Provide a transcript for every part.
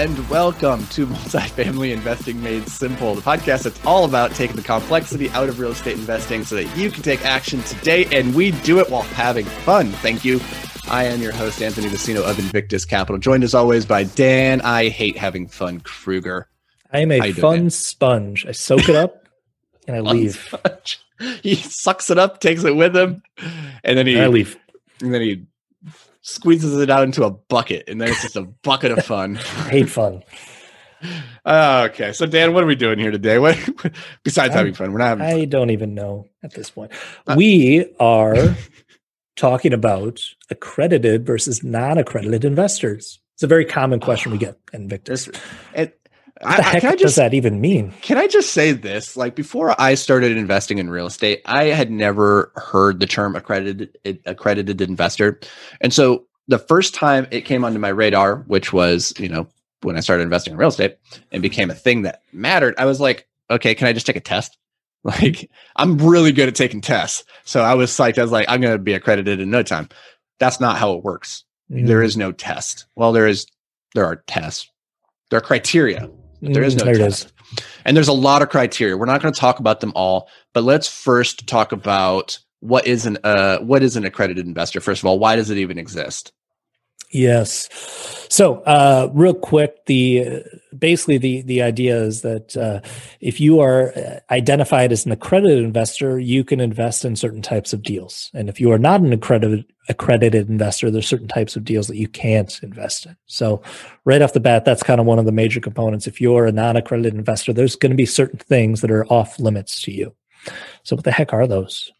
And welcome to Multifamily Investing Made Simple, the podcast that's all about taking the complexity out of real estate investing so that you can take action today and we do it while having fun. Thank you. I am your host, Anthony Vicino of Invictus Capital, joined as always by Dan. I hate having fun, Krueger. I am a fun doing? sponge. I soak it up and I leave. Sponge. He sucks it up, takes it with him, and then he and I leave. And then he squeezes it out into a bucket, and then it's just a bucket of fun. hate fun. Uh, okay, so Dan, what are we doing here today? What besides I, having fun? We're not. Having I fun. don't even know at this point. Uh, we are talking about accredited versus non-accredited investors. It's a very common question we get in. And what the I, heck just, does that even mean? Can I just say this? Like before I started investing in real estate, I had never heard the term accredited accredited investor. And so the first time it came onto my radar, which was, you know, when I started investing in real estate and became a thing that mattered, I was like, okay, can I just take a test? Like I'm really good at taking tests. So I was psyched. I was like, I'm going to be accredited in no time. That's not how it works. Mm-hmm. There is no test. Well, there is, there are tests. There are criteria but there is no mm, there test. And there's a lot of criteria. We're not going to talk about them all, but let's first talk about what is an uh, what is an accredited investor. First of all, why does it even exist? Yes. So, uh, real quick, the basically the the idea is that uh, if you are uh, identified as an accredited investor, you can invest in certain types of deals, and if you are not an accredited accredited investor, there's certain types of deals that you can't invest in. So, right off the bat, that's kind of one of the major components. If you're a non-accredited investor, there's going to be certain things that are off limits to you. So, what the heck are those?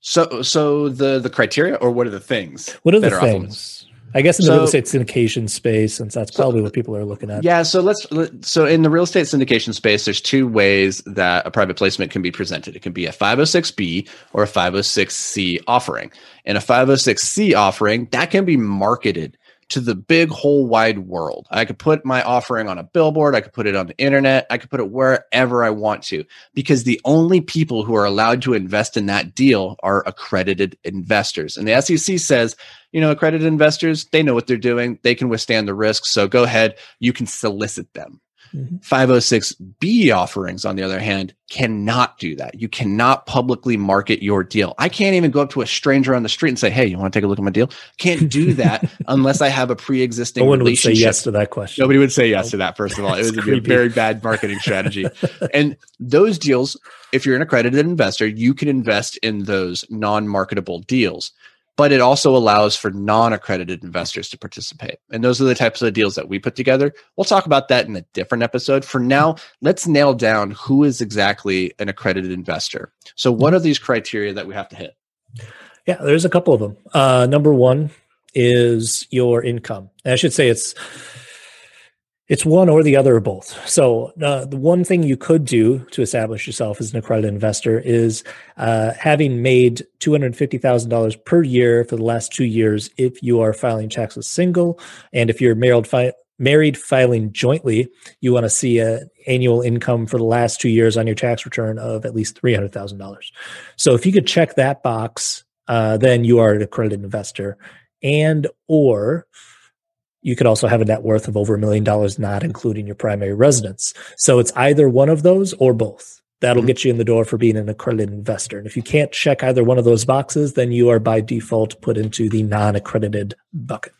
So, so the the criteria, or what are the things? What are the things? I guess in the so, real estate syndication space, since that's probably what people are looking at. Yeah. So let's, so in the real estate syndication space, there's two ways that a private placement can be presented. It can be a 506B or a 506C offering. And a 506C offering, that can be marketed to the big whole wide world. I could put my offering on a billboard, I could put it on the internet, I could put it wherever I want to because the only people who are allowed to invest in that deal are accredited investors. And the SEC says, you know, accredited investors, they know what they're doing, they can withstand the risk, so go ahead, you can solicit them. Mm-hmm. 506B offerings, on the other hand, cannot do that. You cannot publicly market your deal. I can't even go up to a stranger on the street and say, Hey, you want to take a look at my deal? Can't do that unless I have a pre existing no one would say yes to that question. Nobody would say yes oh. to that, first of all. It would be a very bad marketing strategy. and those deals, if you're an accredited investor, you can invest in those non marketable deals but it also allows for non-accredited investors to participate. And those are the types of deals that we put together. We'll talk about that in a different episode. For now, let's nail down who is exactly an accredited investor. So what are these criteria that we have to hit? Yeah, there's a couple of them. Uh, number one is your income. And I should say it's it's one or the other or both. So uh, the one thing you could do to establish yourself as an accredited investor is uh, having made two hundred fifty thousand dollars per year for the last two years if you are filing taxes single, and if you're married fi- married filing jointly, you want to see an annual income for the last two years on your tax return of at least three hundred thousand dollars. So if you could check that box, uh, then you are an accredited investor, and or you could also have a net worth of over a million dollars, not including your primary residence. So it's either one of those or both. That'll mm-hmm. get you in the door for being an accredited investor. And if you can't check either one of those boxes, then you are by default put into the non accredited bucket.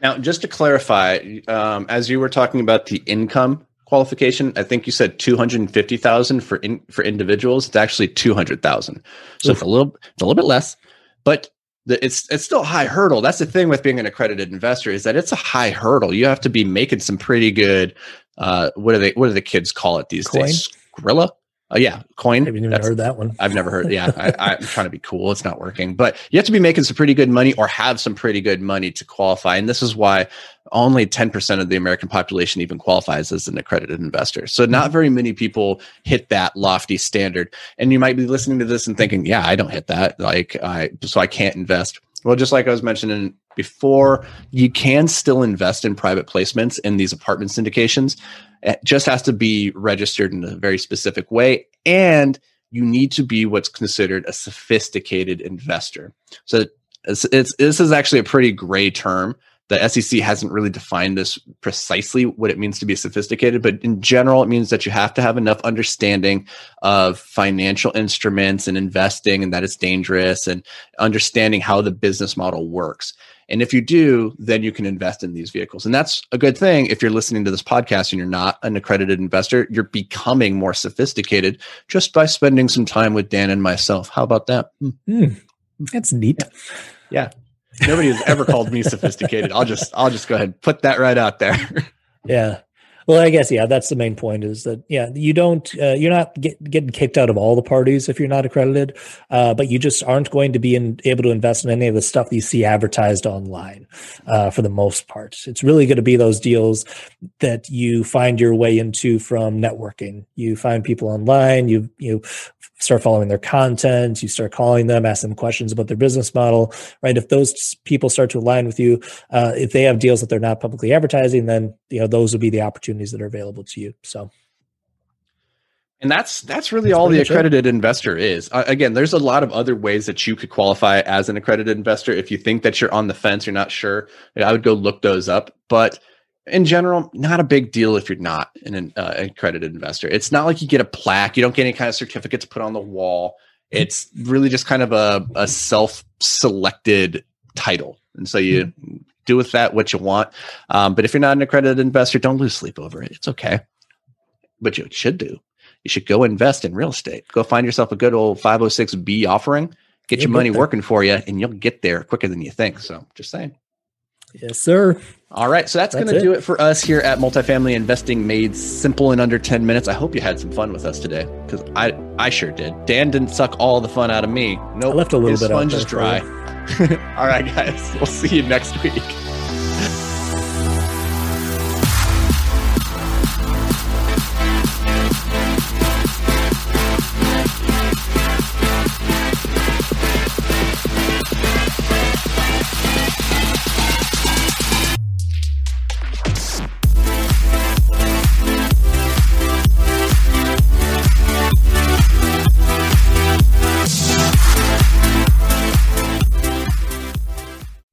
Now, just to clarify, um, as you were talking about the income qualification. I think you said two hundred fifty thousand for in, for individuals. It's actually two hundred thousand, so Oof. it's a little it's a little bit less, but it's it's still a high hurdle. That's the thing with being an accredited investor is that it's a high hurdle. You have to be making some pretty good. Uh, what do they what do the kids call it these Coin? days? Skrilla. Oh yeah, coin. I've never heard that one. I've never heard. Yeah, I, am trying to be cool. It's not working, but you have to be making some pretty good money or have some pretty good money to qualify. And this is why only 10% of the American population even qualifies as an accredited investor. So not very many people hit that lofty standard. And you might be listening to this and thinking, "Yeah, I don't hit that. Like, I so I can't invest." Well, just like I was mentioning before, you can still invest in private placements in these apartment syndications. It just has to be registered in a very specific way. And you need to be what's considered a sophisticated investor. So it's, it's, this is actually a pretty gray term. The SEC hasn't really defined this precisely what it means to be sophisticated, but in general, it means that you have to have enough understanding of financial instruments and investing and that it's dangerous and understanding how the business model works. And if you do, then you can invest in these vehicles. And that's a good thing if you're listening to this podcast and you're not an accredited investor, you're becoming more sophisticated just by spending some time with Dan and myself. How about that? Mm, that's neat. Yeah. yeah. Nobody has ever called me sophisticated. I'll just I'll just go ahead and put that right out there. yeah. Well, I guess yeah, that's the main point is that yeah, you don't uh, you're not get, getting kicked out of all the parties if you're not accredited, uh, but you just aren't going to be in, able to invest in any of the stuff that you see advertised online uh, for the most part. It's really going to be those deals that you find your way into from networking. You find people online, you you start following their content, you start calling them, ask them questions about their business model, right? If those people start to align with you, uh, if they have deals that they're not publicly advertising, then you know those would be the opportunities that are available to you. So. And that's that's really that's all the accredited it. investor is. Uh, again, there's a lot of other ways that you could qualify as an accredited investor. If you think that you're on the fence, you're not sure, I would go look those up. But in general, not a big deal if you're not an uh, accredited investor. It's not like you get a plaque. You don't get any kind of certificates put on the wall. It's really just kind of a, a self-selected title, and so you mm-hmm. Do with that what you want. Um, but if you're not an accredited investor, don't lose sleep over it. It's okay. But you should do. You should go invest in real estate. Go find yourself a good old 506b offering. Get your money working for you, and you'll get there quicker than you think. So, just saying. Yes, sir. All right, so that's, that's going to do it for us here at Multifamily Investing Made Simple in under 10 minutes. I hope you had some fun with us today because I I sure did. Dan didn't suck all the fun out of me. No, nope, I left a little his bit. Sponge is dry. all right, guys, we'll see you next week.